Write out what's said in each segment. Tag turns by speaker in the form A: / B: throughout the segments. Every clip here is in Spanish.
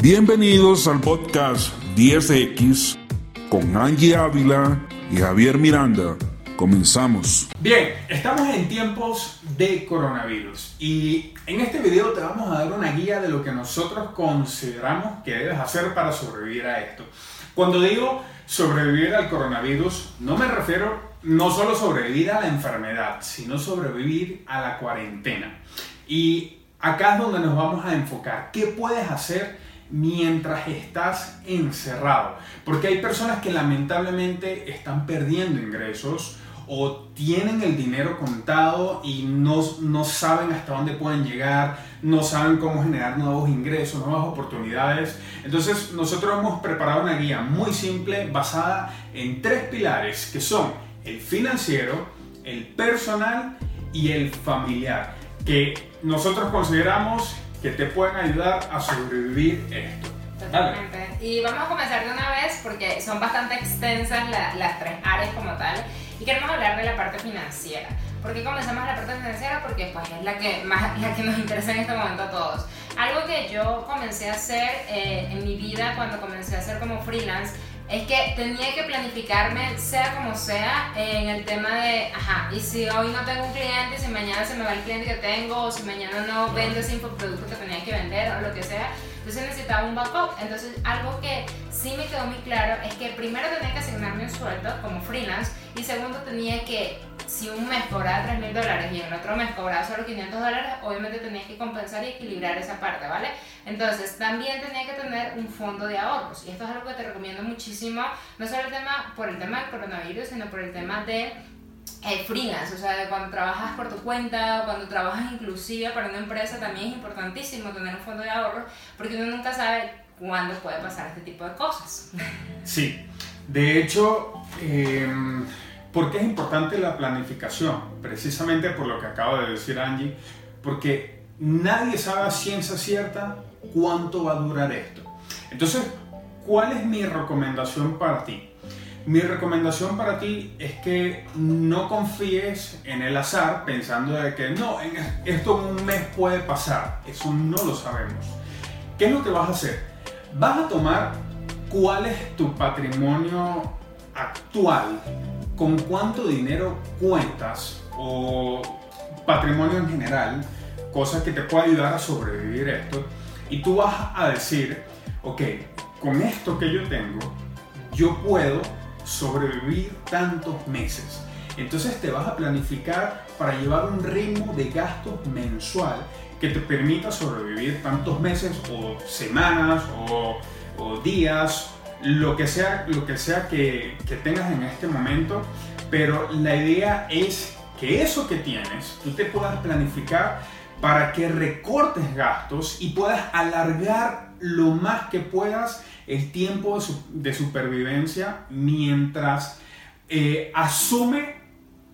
A: Bienvenidos al podcast 10X con Angie Ávila y Javier Miranda. Comenzamos.
B: Bien, estamos en tiempos de coronavirus y en este video te vamos a dar una guía de lo que nosotros consideramos que debes hacer para sobrevivir a esto. Cuando digo sobrevivir al coronavirus, no me refiero no solo sobrevivir a la enfermedad, sino sobrevivir a la cuarentena. Y acá es donde nos vamos a enfocar. ¿Qué puedes hacer? Mientras estás encerrado. Porque hay personas que lamentablemente están perdiendo ingresos o tienen el dinero contado y no, no saben hasta dónde pueden llegar, no saben cómo generar nuevos ingresos, nuevas oportunidades. Entonces nosotros hemos preparado una guía muy simple basada en tres pilares que son el financiero, el personal y el familiar, que nosotros consideramos que te pueden ayudar a sobrevivir esto.
C: Totalmente. Y vamos a comenzar de una vez porque son bastante extensas las tres áreas como tal y queremos hablar de la parte financiera. ¿Por qué comenzamos la parte financiera? Porque pues, es la que, más, la que nos interesa en este momento a todos. Algo que yo comencé a hacer eh, en mi vida cuando comencé a hacer como freelance es que tenía que planificarme, sea como sea, en el tema de, ajá, y si hoy no tengo un cliente, si mañana se me va el cliente que tengo, o si mañana no vendo ese infoproducto que tenía que vender, o lo que sea, entonces necesitaba un backup. Entonces, algo que sí me quedó muy claro es que primero tenía que asignarme un sueldo como freelance, y segundo tenía que si un mes cobraba 3 mil dólares y el otro mes cobraba solo 500 dólares, obviamente tenía que compensar y equilibrar esa parte, ¿vale? Entonces, también tenía que tener un fondo de ahorros. Y esto es algo que te recomiendo muchísimo, no solo el tema, por el tema del coronavirus, sino por el tema de eh, freelance, o sea, de cuando trabajas por tu cuenta cuando trabajas inclusive para una empresa, también es importantísimo tener un fondo de ahorros porque uno nunca sabe cuándo puede pasar este tipo de cosas.
B: Sí, de hecho, eh, ¿Por qué es importante la planificación? Precisamente por lo que acaba de decir Angie, porque nadie sabe a ciencia cierta cuánto va a durar esto. Entonces, ¿cuál es mi recomendación para ti? Mi recomendación para ti es que no confíes en el azar pensando de que no, esto en un mes puede pasar. Eso no lo sabemos. ¿Qué es lo que vas a hacer? Vas a tomar cuál es tu patrimonio actual con cuánto dinero cuentas o patrimonio en general, cosas que te pueda ayudar a sobrevivir esto, y tú vas a decir, ok, con esto que yo tengo, yo puedo sobrevivir tantos meses. Entonces te vas a planificar para llevar un ritmo de gasto mensual que te permita sobrevivir tantos meses o semanas o días lo que sea, lo que, sea que, que tengas en este momento, pero la idea es que eso que tienes, tú te puedas planificar para que recortes gastos y puedas alargar lo más que puedas el tiempo de, supervivencia mientras eh, asume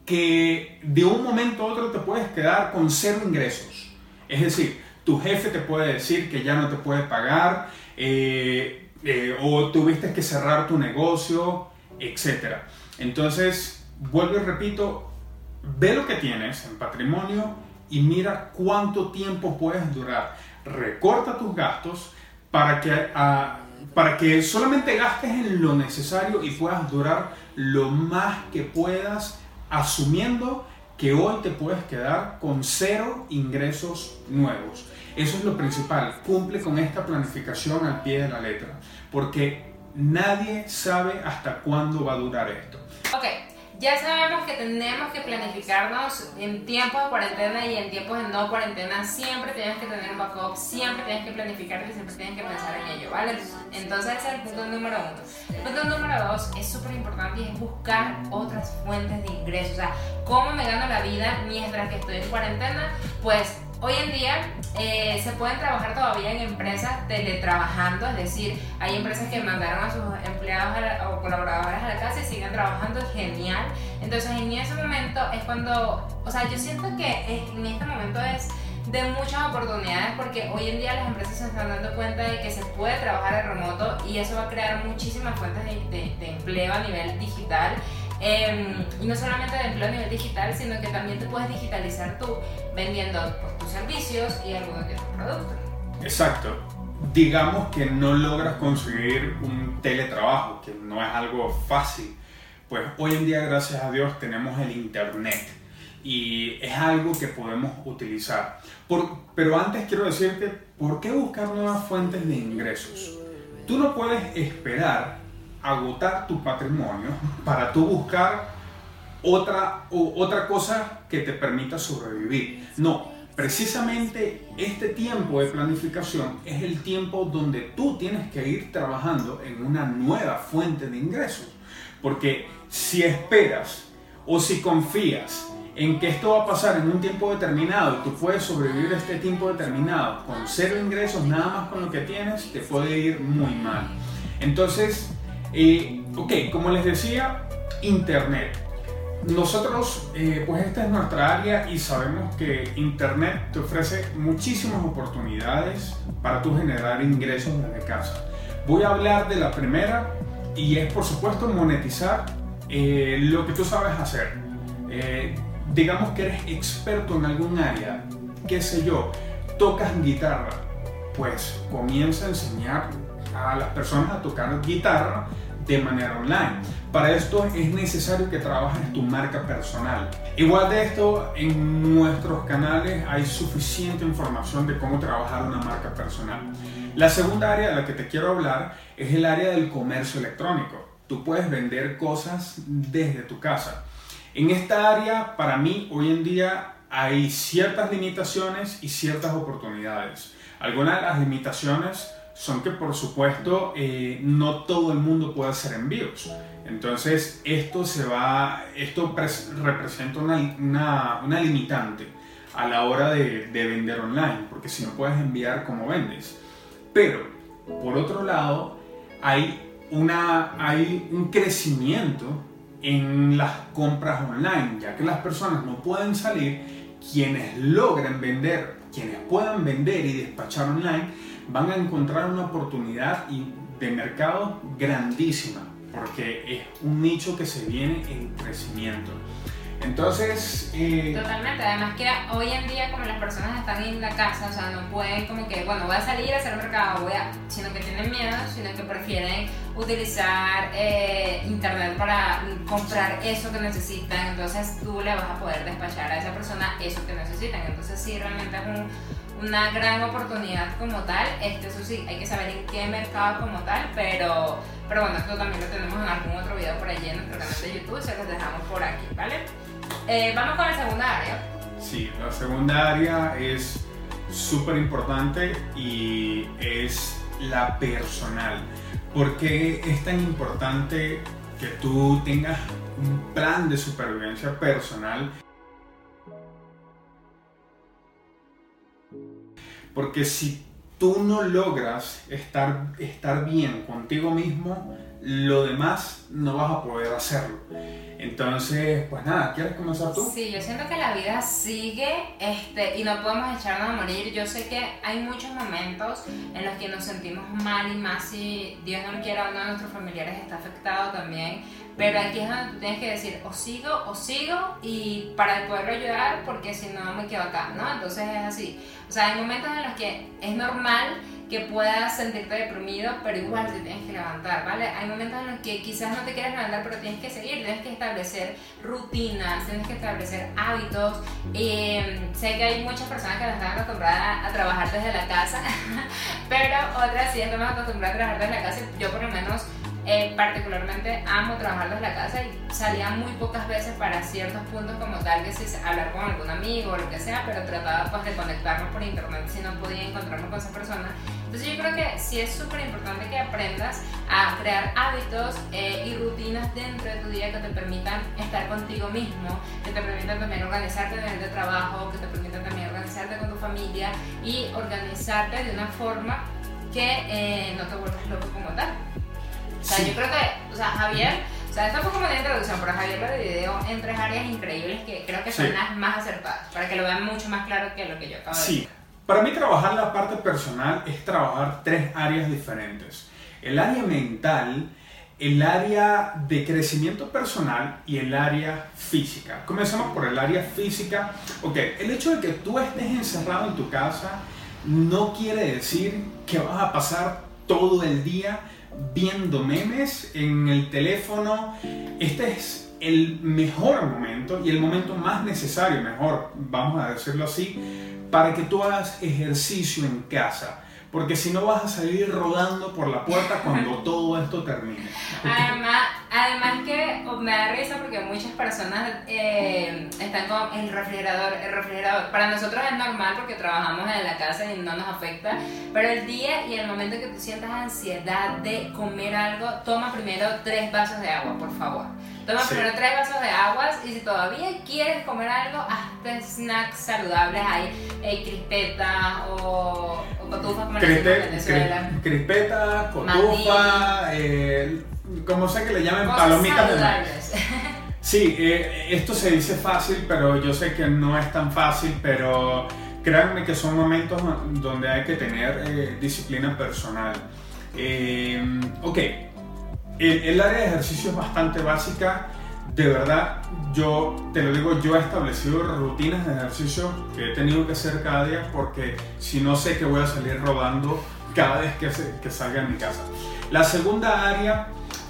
B: que de un momento a otro te puedes quedar con cero ingresos. Es decir, tu jefe te puede decir que ya no te puede pagar, eh, o tuviste que cerrar tu negocio, etc. Entonces, vuelvo y repito, ve lo que tienes en patrimonio y mira cuánto tiempo puedes durar. Recorta tus gastos para que, ah, para que solamente gastes en lo necesario y puedas durar lo más que puedas asumiendo que hoy te puedes quedar con cero ingresos nuevos. Eso es lo principal, cumple con esta planificación al pie de la letra, porque nadie sabe hasta cuándo va a durar esto.
C: Ok, ya sabemos que tenemos que planificarnos en tiempos de cuarentena y en tiempos de no cuarentena. Siempre tienes que tener un backup, siempre tienes que planificarte siempre tienes que pensar en ello, ¿vale? Entonces ese es el punto número uno. El punto número dos es súper importante y es buscar otras fuentes de ingresos. O sea, ¿cómo me gano la vida mientras que estoy en cuarentena? Pues Hoy en día eh, se pueden trabajar todavía en empresas teletrabajando, es decir, hay empresas que mandaron a sus empleados o colaboradores a la casa y siguen trabajando, genial. Entonces en ese momento es cuando, o sea, yo siento que en este momento es de muchas oportunidades porque hoy en día las empresas se están dando cuenta de que se puede trabajar en remoto y eso va a crear muchísimas fuentes de, de empleo a nivel digital Em, y no solamente de empleo a nivel digital, sino que también te puedes digitalizar tú vendiendo pues, tus servicios y algunos de tus productos.
B: Exacto. digamos que no logras conseguir un teletrabajo, que no es algo fácil, pues hoy en día, gracias a Dios, tenemos el Internet y es algo que podemos utilizar. pero antes quiero decirte, ¿por qué buscar nuevas fuentes de ingresos? Tú no puedes esperar agotar tu patrimonio para tú buscar otra, otra cosa que te permita sobrevivir. No, precisamente este tiempo de planificación es el tiempo donde tú tienes que ir trabajando en una nueva fuente de ingresos. Porque si esperas o si confías en que esto va a pasar en un tiempo determinado y tú puedes sobrevivir este tiempo determinado con cero ingresos, nada más con lo que tienes, te puede ir muy mal. Entonces, eh, ok, como les decía, Internet. Nosotros, eh, pues esta es nuestra área y sabemos que Internet te ofrece muchísimas oportunidades para tú generar ingresos desde casa. Voy a hablar de la primera y es por supuesto monetizar eh, lo que tú sabes hacer. Eh, digamos que eres experto en algún área, qué sé yo, tocas guitarra, pues comienza a enseñar a las personas a tocar guitarra de manera online. Para esto es necesario que trabajes tu marca personal. Igual de esto, en nuestros canales hay suficiente información de cómo trabajar una marca personal. La segunda área de la que te quiero hablar es el área del comercio electrónico. Tú puedes vender cosas desde tu casa. En esta área, para mí, hoy en día hay ciertas limitaciones y ciertas oportunidades. Algunas de las limitaciones son que por supuesto eh, no todo el mundo puede hacer envíos. Entonces esto, se va, esto representa una, una, limitante a la hora de, de, vender online, porque si no puedes enviar, ¿cómo vendes? Pero, por otro lado, hay, una, hay un crecimiento en las compras online, ya que las personas no pueden salir, quienes logren vender, quienes puedan vender y despachar online, van a encontrar una oportunidad de mercado grandísima, porque es un nicho que se viene en crecimiento. Entonces...
C: Eh, Totalmente, además que hoy en día como las personas están en la casa, o sea, no pueden como que, bueno, voy a salir a hacer el mercado, voy a, sino que tienen miedo, sino que prefieren utilizar eh, internet para comprar eso que necesitan, entonces tú le vas a poder despachar a esa persona eso que necesitan, entonces sí, realmente es un una gran oportunidad como tal. Este, eso sí, hay que saber en qué mercado como tal, pero, pero bueno, esto también lo tenemos en algún otro video por allí en nuestro canal de YouTube, se los dejamos por aquí, ¿vale? Eh, vamos con la segunda área.
B: Sí, la segunda área es súper importante y es la personal. ¿Por qué es tan importante que tú tengas un plan de supervivencia personal Porque si tú no logras estar, estar bien contigo mismo, lo demás no vas a poder hacerlo. Entonces, pues nada, ¿quieres comenzar tú?
C: Sí, yo siento que la vida sigue este, y no podemos echarnos a morir. Yo sé que hay muchos momentos en los que nos sentimos mal y más si Dios no quiera uno de nuestros familiares está afectado también. Pero aquí es donde tú tienes que decir o sigo o sigo y para poderlo ayudar porque si no me quedo acá, ¿no? Entonces es así. O sea, hay momentos en los que es normal que puedas sentirte deprimido, pero igual te tienes que levantar, ¿vale? Hay momentos en los que quizás no te quieras levantar, pero tienes que seguir, tienes que establecer rutinas, tienes que establecer hábitos. Eh, sé que hay muchas personas que no están acostumbradas a trabajar desde la casa, pero otras sí estamos acostumbradas a trabajar desde la casa. Yo por lo menos eh, particularmente amo trabajar desde la casa y salía muy pocas veces para ciertos puntos como tal que si hablar con algún amigo o lo que sea, pero trataba pues de conectarnos por internet si no podía encontrarnos con esa persona. Entonces yo creo que sí es súper importante que aprendas a crear hábitos eh, y rutinas dentro de tu día que te permitan estar contigo mismo, que te permitan también organizarte en el trabajo, que te permitan también organizarte con tu familia y organizarte de una forma que eh, no te vuelvas loco como tal. O sea, yo creo que, o sea, Javier, o sea, esto fue como una introducción, pero Javier lo dividió en tres áreas increíbles que creo que son las más acertadas, para que lo vean mucho más claro que lo que yo acabo de decir. Sí,
B: para mí trabajar la parte personal es trabajar tres áreas diferentes. El área mental, el área de crecimiento personal y el área física. Comencemos por el área física. Ok, el hecho de que tú estés encerrado en tu casa no quiere decir que vas a pasar todo el día viendo memes en el teléfono. Este es el mejor momento y el momento más necesario, mejor, vamos a decirlo así, para que tú hagas ejercicio en casa porque si no vas a salir rodando por la puerta cuando todo esto termine.
C: Además, además que me da risa porque muchas personas eh, están con el refrigerador, el refrigerador. Para nosotros es normal porque trabajamos en la casa y no nos afecta, pero el día y el momento que tú sientas ansiedad de comer algo, toma primero tres vasos de agua, por favor. Toma primero tres vasos de agua y si todavía quieres comer algo, hazte snacks saludables ahí, eh, crispeta o, o cotufas como
B: Crispe, Venezuela. Crispeta, cotufa, eh, como sé que le llamen palomitas
C: saludables.
B: de Sí, eh, esto se dice fácil, pero yo sé que no es tan fácil, pero créanme que son momentos donde hay que tener eh, disciplina personal. ok, el, área de ejercicio es bastante básica. De verdad, yo te lo digo, yo he establecido rutinas de ejercicio que he tenido que hacer cada día porque si no sé que voy a salir rodando cada vez que, que salga de mi casa. La segunda área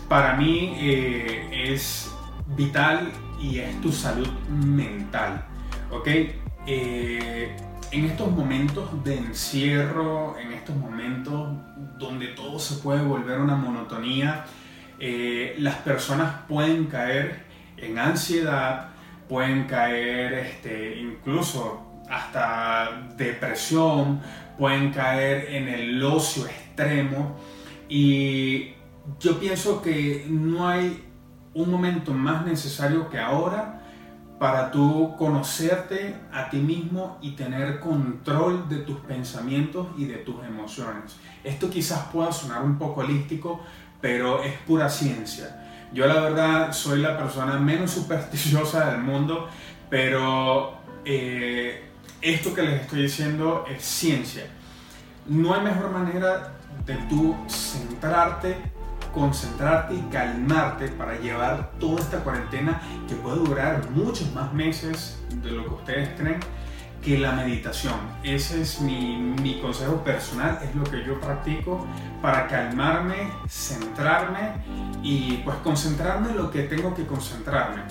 B: para mí eh, es vital y es tu salud mental. ¿Ok? Eh, en estos momentos de encierro, en estos momentos donde todo se puede volver una monotonía, eh, las personas pueden caer en ansiedad, pueden caer este, incluso hasta depresión, pueden caer en el ocio extremo y yo pienso que no hay un momento más necesario que ahora para tú conocerte a ti mismo y tener control de tus pensamientos y de tus emociones. Esto quizás pueda sonar un poco holístico, pero es pura ciencia. Yo la verdad soy la persona menos supersticiosa del mundo, pero eh, esto que les estoy diciendo es ciencia. No hay mejor manera de tú centrarte, concentrarte y calmarte para llevar toda esta cuarentena que puede durar muchos más meses de lo que ustedes creen que la meditación. Ese es mi, mi, consejo personal, es lo que yo practico para calmarme, centrarme y pues concentrarme en lo que tengo que concentrarme.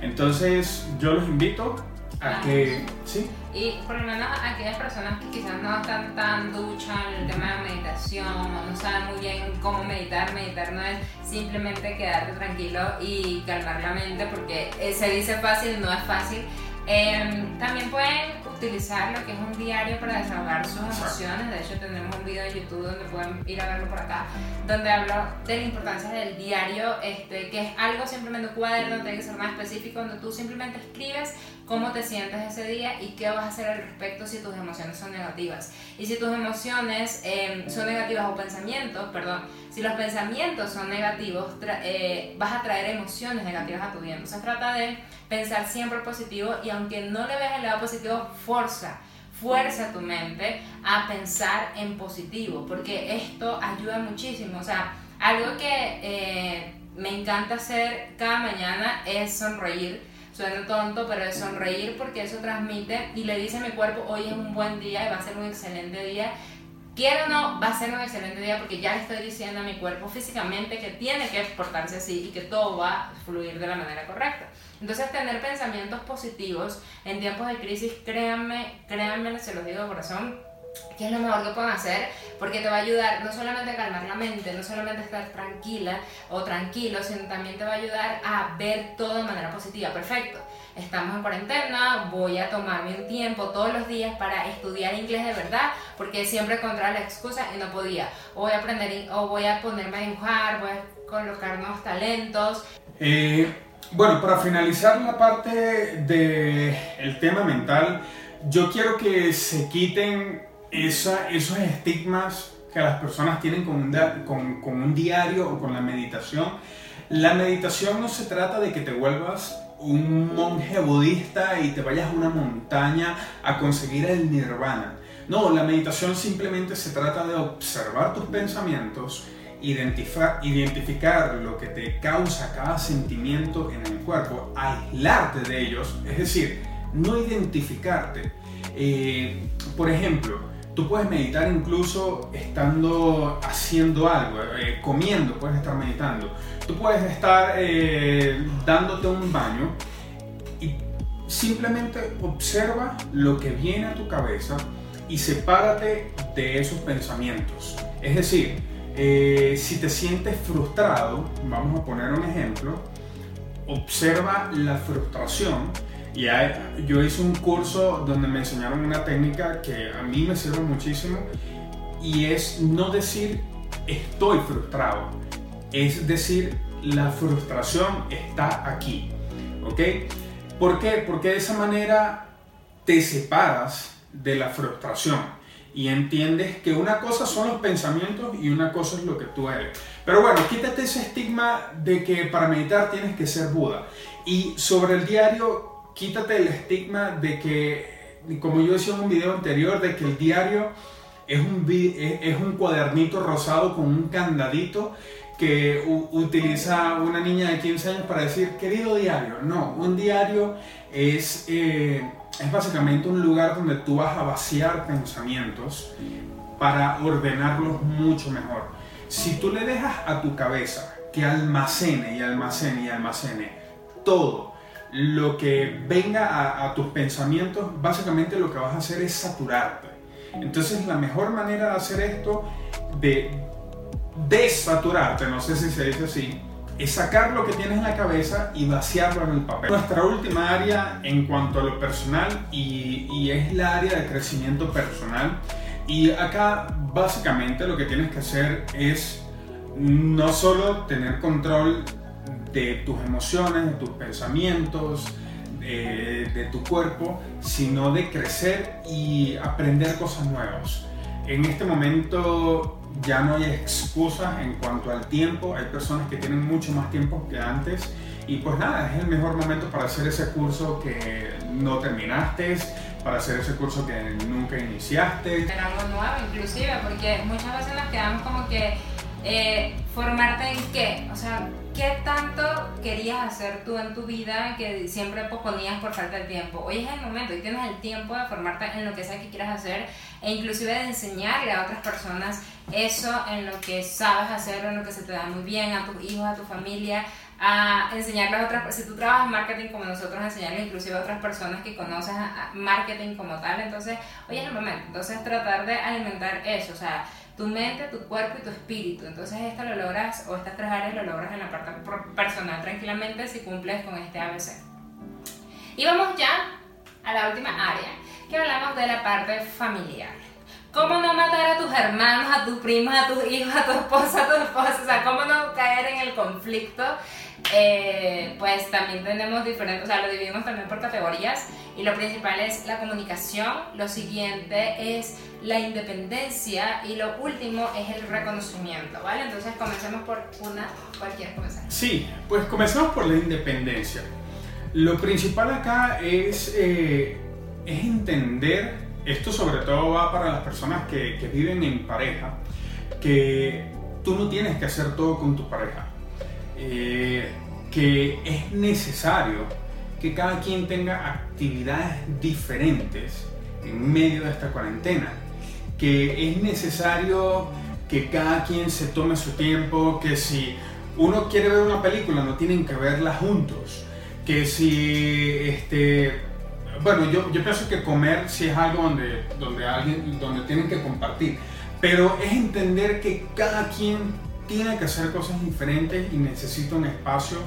B: Entonces yo los invito a que... ¿sí?
C: Y por lo menos aquellas personas que quizás no están tan duchas en el tema de meditación o no saben muy bien cómo meditar, meditar no es simplemente quedarte tranquilo y calmar la mente porque eh, se dice fácil, no es fácil. Em, también pueden utilizar lo que es un diario para desahogar sus emociones. De hecho, tenemos un video de YouTube donde pueden ir a verlo por acá, donde hablo de la importancia del diario, este, que es algo simplemente un cuaderno, no tiene que ser más específico, donde tú simplemente escribes cómo te sientes ese día y qué vas a hacer al respecto si tus emociones son negativas. Y si tus emociones em, son negativas o pensamientos, perdón, si los pensamientos son negativos, eh, vas a traer emociones negativas a tu vida. Entonces trata de pensar siempre positivo y aunque no le veas el lado positivo, fuerza, fuerza tu mente a pensar en positivo, porque esto ayuda muchísimo. O sea, algo que eh, me encanta hacer cada mañana es sonreír. Suena tonto, pero es sonreír porque eso transmite y le dice a mi cuerpo, hoy es un buen día y va a ser un excelente día quiero o no, va a ser un excelente día porque ya estoy diciendo a mi cuerpo físicamente que tiene que portarse así y que todo va a fluir de la manera correcta. Entonces, tener pensamientos positivos en tiempos de crisis, créanme, créanme, se los digo de corazón, que es lo mejor que pueden hacer porque te va a ayudar no solamente a calmar la mente, no solamente a estar tranquila o tranquilo, sino también te va a ayudar a ver todo de manera positiva. Perfecto estamos en cuarentena, voy a tomarme un tiempo todos los días para estudiar inglés de verdad, porque siempre encontraba la excusa y no podía. O voy a aprender, o voy a ponerme a dibujar, voy a colocar nuevos talentos.
B: Eh, bueno, para finalizar la parte del el tema mental, yo quiero que se quiten esa, esos estigmas que las personas tienen con un, diario o con la meditación. La meditación no se trata de que te vuelvas un monje budista y te vayas a una montaña a conseguir el nirvana. No, la meditación simplemente se trata de observar tus pensamientos, identificar, identificar lo que te causa cada sentimiento en el cuerpo, aislarte de ellos, es decir, no identificarte. Eh, por ejemplo, Tú puedes meditar incluso estando haciendo algo, eh, comiendo, puedes estar meditando. Tú puedes estar eh, dándote un baño y simplemente observa lo que viene a tu cabeza y sepárate de esos pensamientos. Es decir, eh, si te sientes frustrado, vamos a poner un ejemplo, observa la frustración. Yo hice un curso donde me enseñaron una técnica que a mí me sirve muchísimo y es no decir estoy frustrado, es decir la frustración está aquí. ¿Ok? ¿Por qué? Porque de esa manera te separas de la frustración y entiendes que una cosa son los pensamientos y una cosa es lo que tú eres. Pero bueno, quítate ese estigma de que para meditar tienes que ser Buda. Y sobre el diario, quítate el estigma de que, como yo decía en un video anterior, de que el diario es un, cuadernito rosado con un candadito que utiliza una niña de 15 años para decir, querido diario. No, un diario es... Eh, es básicamente un lugar donde tú vas a vaciar pensamientos para ordenarlos mucho mejor. Si tú le dejas a tu cabeza que almacene y almacene y almacene todo lo que venga a, tus pensamientos, básicamente lo que vas a hacer es saturarte. Entonces la mejor manera de hacer esto, de desaturarte, no sé si se dice así, es sacar lo que tienes en la cabeza y vaciarlo en el papel. Nuestra última área en cuanto a lo personal y, es la área de crecimiento personal. Y acá básicamente lo que tienes que hacer es no solo tener control de tus emociones, de tus pensamientos, de, tu cuerpo, sino de crecer y aprender cosas nuevas. En este momento ya no hay excusas en cuanto al tiempo, hay personas que tienen mucho más tiempo que antes y pues nada, es el mejor momento para hacer ese curso que no terminaste, para hacer ese curso que nunca iniciaste.
C: Hacer algo nuevo inclusive, porque muchas veces nos quedamos como que eh, formarte en qué, o sea, qué tanto querías hacer tú en tu vida que siempre posponías por falta de tiempo. Hoy es el momento y tienes el tiempo de formarte en lo que sea que quieras hacer e inclusive de enseñarle a otras personas eso en lo que sabes hacer, en lo que se te da muy bien, a tus hijos, a tu familia, a enseñarle a otras, si tú trabajas marketing como nosotros, enseñarle inclusive a otras personas que conoces marketing como tal, entonces hoy es el momento, entonces tratar de alimentar eso, o sea, tu mente, tu cuerpo y tu espíritu. Entonces esto lo logras, o estas tres áreas lo logras en la parte personal tranquilamente si cumples con este ABC. Y vamos ya a la última área, que hablamos de la parte familiar. ¿Cómo no matar a tus hermanos, a tus primos, a tus hijos, a tu esposa, a tu esposa? O sea, ¿cómo no caer en el conflicto? Eh, pues también tenemos diferentes, o sea, lo dividimos también por categorías y lo principal es la comunicación, lo siguiente es la independencia y lo último es el reconocimiento, ¿vale? Entonces comencemos por una, cualquier comenzar.
B: Sí, pues comencemos por la independencia. Lo principal acá es, eh, es entender, esto sobre todo va para las personas que, viven en pareja, que tú no tienes que hacer todo con tu pareja. Eh, que es necesario que cada quien tenga actividades diferentes en medio de esta cuarentena, que es necesario que cada quien se tome su tiempo, que si uno quiere ver una película no tienen que verla juntos, que si este bueno, yo, yo pienso que comer sí es algo donde, donde alguien donde tienen que compartir, pero es entender que cada quien tiene que hacer cosas diferentes y necesita un espacio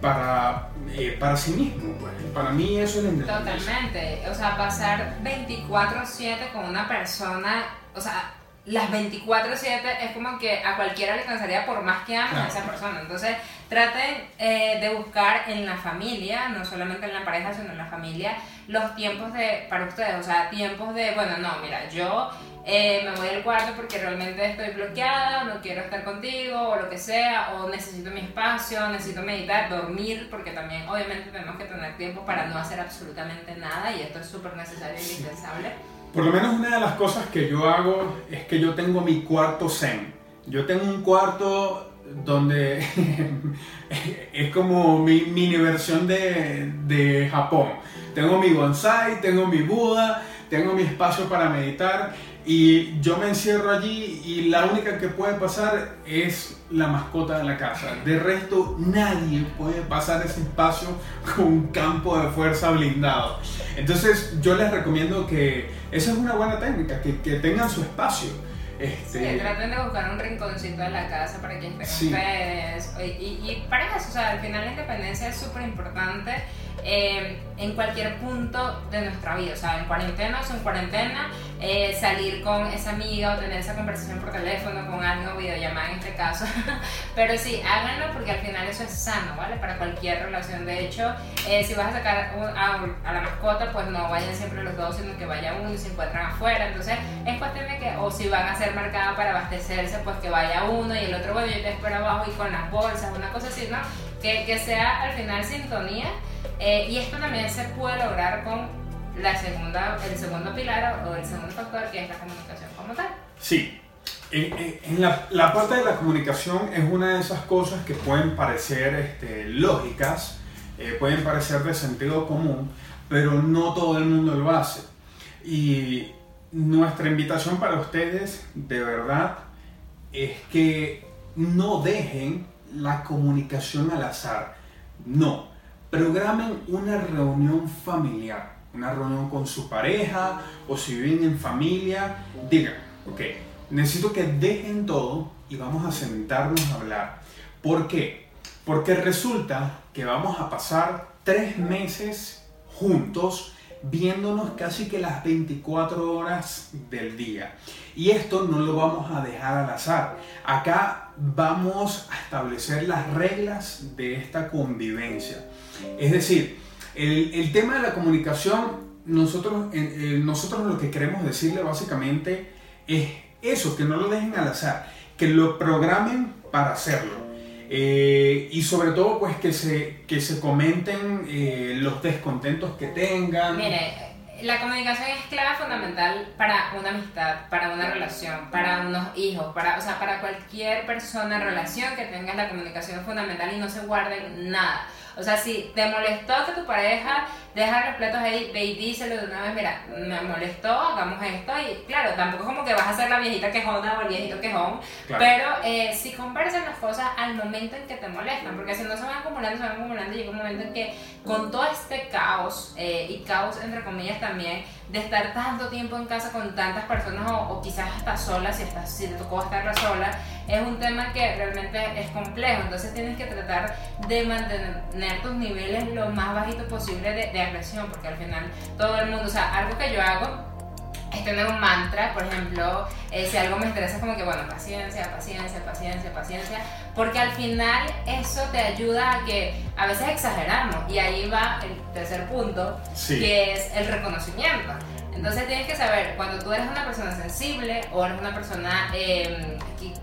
B: para, eh, para sí mismo. Pues. Para mí eso es
C: la Totalmente. O sea, pasar 24/7 con una persona, o sea, las 24/7 es como que a cualquiera le cansaría por más que ames a esa persona. Entonces, traten eh, de buscar en la familia, no solamente en la pareja, sino en la familia, los tiempos de, para ustedes. O sea, tiempos de, bueno, no, mira, yo eh, me voy del cuarto porque realmente estoy bloqueada, no quiero estar contigo, o lo que sea, o necesito mi espacio, necesito meditar, dormir, porque también obviamente tenemos que tener tiempo para no hacer absolutamente nada y esto es súper necesario e indispensable.
B: Por lo menos una de las cosas que yo hago es que yo tengo mi cuarto zen. Yo tengo un cuarto donde es como mi mini versión de, de Japón. Tengo mi bonsai, tengo mi Buda, tengo mi espacio para meditar Y yo me encierro allí y la única que puede pasar es la mascota de la casa. De resto, nadie puede pasar ese espacio con un campo de fuerza blindado. Entonces, yo les recomiendo que esa es una buena técnica, que, que tengan su espacio.
C: Este... Sí, traten de buscar un rinconcito de la casa para que estén ustedes. Y, y, para eso, o sea, al final la independencia es súper importante eh, en cualquier punto de nuestra vida, o sea, en cuarentena o sin cuarentena, eh, salir con esa amiga o tener esa conversación por teléfono con alguien o videollamada en este caso. Pero sí, háganlo porque al final eso es sano, ¿vale? Para cualquier relación. De hecho, eh, si vas a sacar a, la mascota, pues no vayan siempre los dos, sino que vaya uno y se encuentran afuera. Entonces, es cuestión de que, o si van a ser marcadas para abastecerse, pues que vaya uno y el otro, bueno, yo te espero abajo y con las bolsas, una cosa así, ¿no? Que, que sea al final sintonía. Eh, y esto también se puede lograr con la segunda, el segundo pilar o el segundo factor que es la comunicación como tal.
B: Sí, en, la, parte de la comunicación es una de esas cosas que pueden parecer este, lógicas, eh, pueden parecer de sentido común, pero no todo el mundo lo hace. Y nuestra invitación para ustedes, de verdad, es que no dejen la comunicación al azar. No, programen una reunión familiar una reunión con su pareja o si viven en familia, digan, ok, necesito que dejen todo y vamos a sentarnos a hablar. ¿Por qué? Porque resulta que vamos a pasar tres meses juntos viéndonos casi que las 24 horas del día. Y esto no lo vamos a dejar al azar. Acá vamos a establecer las reglas de esta convivencia. Es decir, el, tema de la comunicación, nosotros, nosotros lo que queremos decirle básicamente es eso, que no lo dejen al azar, que lo programen para hacerlo. Eh, y sobre todo, pues que se, que se comenten eh, los descontentos que tengan.
C: Mire, la comunicación es clave fundamental para una amistad, para una relación, para unos hijos, para, o sea, para cualquier persona relación que tenga la comunicación es fundamental y no se guarden nada. O sea, si te molestó que tu pareja deja repletos ahí, ve y díselo de una vez, mira, me molestó, hagamos esto. Y claro, tampoco es como que vas a ser la viejita quejona o el viejito quejón, pero eh, si conversan las cosas al momento en que te molestan, porque si no se van acumulando, se van acumulando y llega un momento en que con todo este caos, eh, y caos entre comillas también, de estar tanto tiempo en casa con tantas personas o, quizás hasta sola, si, estás, si te tocó estar sola, es un tema que realmente es complejo. Entonces tienes que tratar de mantener tus niveles lo más bajitos posible de, de agresión, porque al final todo el mundo, o sea, algo que yo hago es tener un mantra, por ejemplo, eh, si algo me estresa es como que, bueno, paciencia, paciencia, paciencia, paciencia, porque al final eso te ayuda a que a veces exageramos y ahí va el tercer punto, que es el reconocimiento. Entonces tienes que saber cuando tú eres una persona sensible o eres una persona em,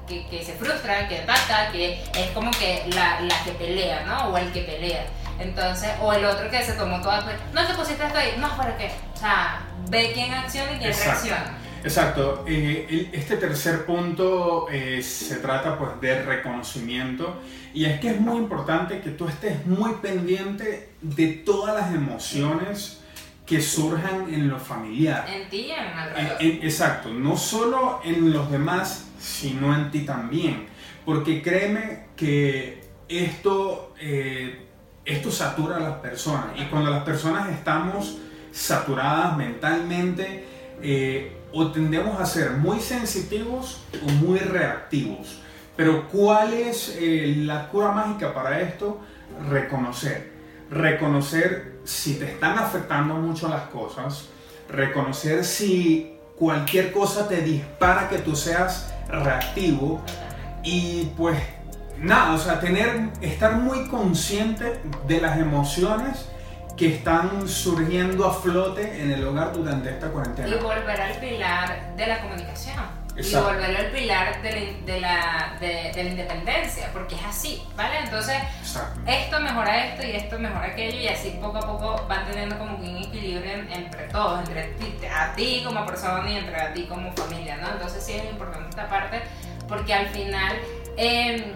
C: que, que, se frustra, que ataca, que es como que la, la que pelea, ¿no? O el que pelea. Entonces, o el otro que se tomó toda no te pusiste esto ahí, no, ¿para qué? O sea, ve quién acciona y quién reacciona.
B: Exacto. Eh, este tercer punto eh, se trata pues de reconocimiento y es que es muy importante que tú estés muy pendiente de todas las emociones que surjan en lo familiar.
C: En ti y en
B: alrededor. exacto, no solo en los demás, sino en ti también. Porque créeme que esto, eh, esto satura a las personas y cuando las personas estamos saturadas mentalmente, eh, o tendemos a ser muy sensitivos o muy reactivos. Pero ¿cuál es eh, la cura mágica para esto? Reconocer. Reconocer si te están afectando mucho las cosas. Reconocer si cualquier cosa te dispara que tú seas reactivo. Y pues nada, o sea, tener, estar muy consciente de las emociones que están surgiendo a flote en el hogar durante esta cuarentena.
C: Y volver al pilar de la comunicación. Y volver al pilar de la, de, la, independencia, porque es así, ¿vale? Entonces, esto mejora esto y esto mejora aquello, y así poco a poco van teniendo como un equilibrio entre todos, entre ti, a ti como persona y entre a ti como familia, ¿no? Entonces, sí es importante esta parte, porque al final. Eh,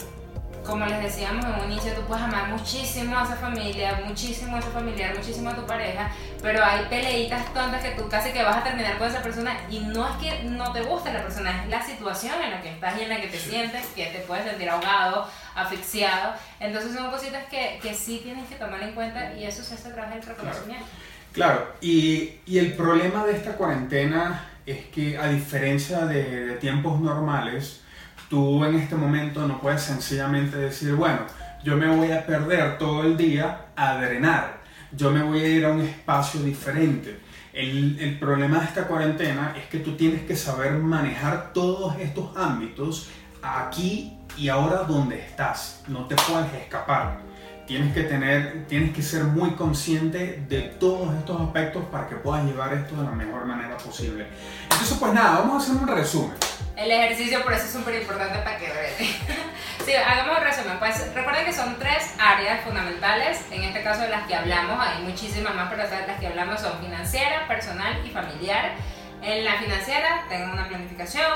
C: como les decíamos en un inicio, tú puedes amar muchísimo a esa familia, muchísimo a ese familiar, muchísimo a tu pareja, pero hay peleitas tontas que tú casi que vas a terminar con esa persona y no es que no te guste la persona, es la situación en la que estás y en la que te sientes, que te puedes sentir ahogado, asfixiado. Entonces son cositas que, que sí tienes que tomar en cuenta y eso se hace a través del reconocimiento.
B: Claro, y, y el problema de esta cuarentena es que a diferencia de, de tiempos normales, tú en este momento no puedes sencillamente decir, bueno, yo me voy a perder todo el día a drenar, yo me voy a ir a un espacio diferente. El, problema de esta cuarentena es que tú tienes que saber manejar todos estos ámbitos aquí y ahora donde estás. No te puedes escapar. Tienes que tener, tienes que ser muy consciente de todos estos aspectos para que puedas llevar esto de la mejor manera posible. Entonces, pues nada, vamos a hacer un resumen.
C: El ejercicio por eso es súper importante para que vean. sí, hagamos un resumen. Pues recuerden que son tres áreas fundamentales, en este caso de las que hablamos, hay muchísimas más, pero las que hablamos son financiera, personal y familiar. En la financiera tengan una planificación.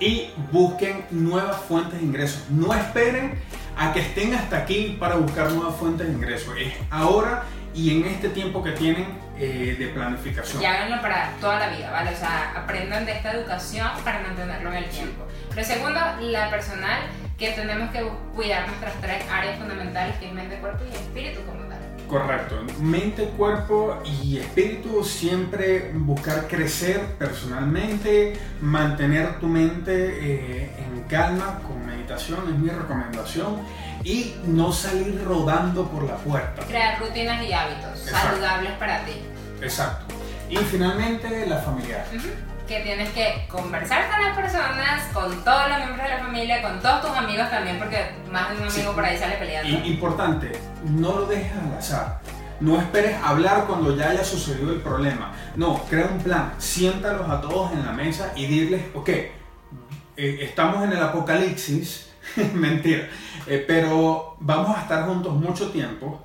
B: Y busquen nuevas fuentes de ingresos. No esperen a que estén hasta aquí para buscar nuevas fuentes de ingresos. Es ahora y en este tiempo que tienen eh, de planificación.
C: Y háganlo para toda la vida, ¿vale? O sea, aprendan de esta educación para mantenerlo en el tiempo. Lo segundo, la personal, que tenemos que cuidar nuestras tres áreas fundamentales, que es mente, cuerpo y espíritu como.
B: Correcto, mente, cuerpo y espíritu, siempre buscar crecer personalmente, mantener tu mente eh, en calma, con meditación es mi recomendación y no salir rodando por la puerta.
C: Crear rutinas y hábitos
B: Exacto.
C: saludables para ti.
B: Exacto. Y finalmente la familiar.
C: Que tienes que conversar con las personas, con todos los miembros de la familia, con todos tus amigos también, porque más de un amigo
B: Sí.
C: por ahí sale peleando.
B: Y, importante, no lo dejes al azar. No esperes hablar cuando ya haya sucedido el problema. No, crea un plan. Siéntalos a todos en la mesa y dirles, ok, eh, estamos en el apocalipsis, mentira, eh, pero vamos a estar juntos mucho tiempo.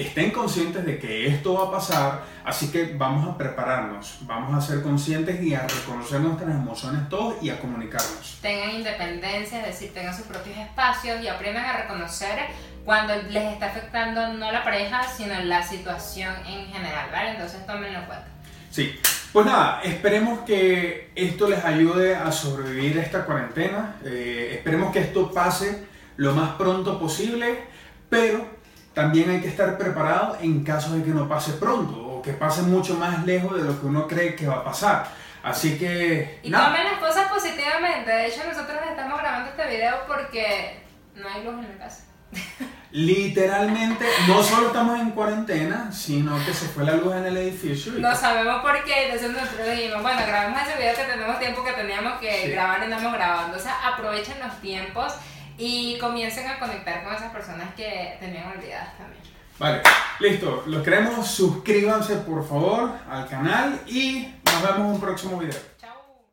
B: Estén conscientes de que esto va a pasar, así que vamos a prepararnos, vamos a ser conscientes y a reconocer nuestras emociones todos y a comunicarnos.
C: tengan independencia, es decir, tengan sus propios espacios y aprendan a reconocer cuando les está afectando no la pareja, sino la situación en general, ¿vale? Entonces tómenlo en cuenta.
B: Sí, pues nada, esperemos que esto les ayude a sobrevivir a esta cuarentena. Eh, esperemos que esto pase lo más pronto posible, pero también hay que estar preparado en caso de que no pase pronto o que pase mucho más lejos de lo que uno cree que va a pasar. Así que,
C: Y
B: nada,
C: tomen las cosas positivamente. De hecho, nosotros estamos grabando este video porque no hay luz en la casa.
B: literalmente no solo estamos en cuarentena, sino que se fue la luz en el edificio. y
C: No sabemos por qué, entonces nosotros dijimos, bueno, grabemos ese video que tenemos tiempo que teníamos que
B: Sí.
C: grabar y no hemos grabado. Entonces aprovechen los tiempos y comiencen a conectar con esas personas que tenían olvidadas también.
B: Vale, listo, los queremos, suscríbanse por favor al canal y nos vemos en un próximo video.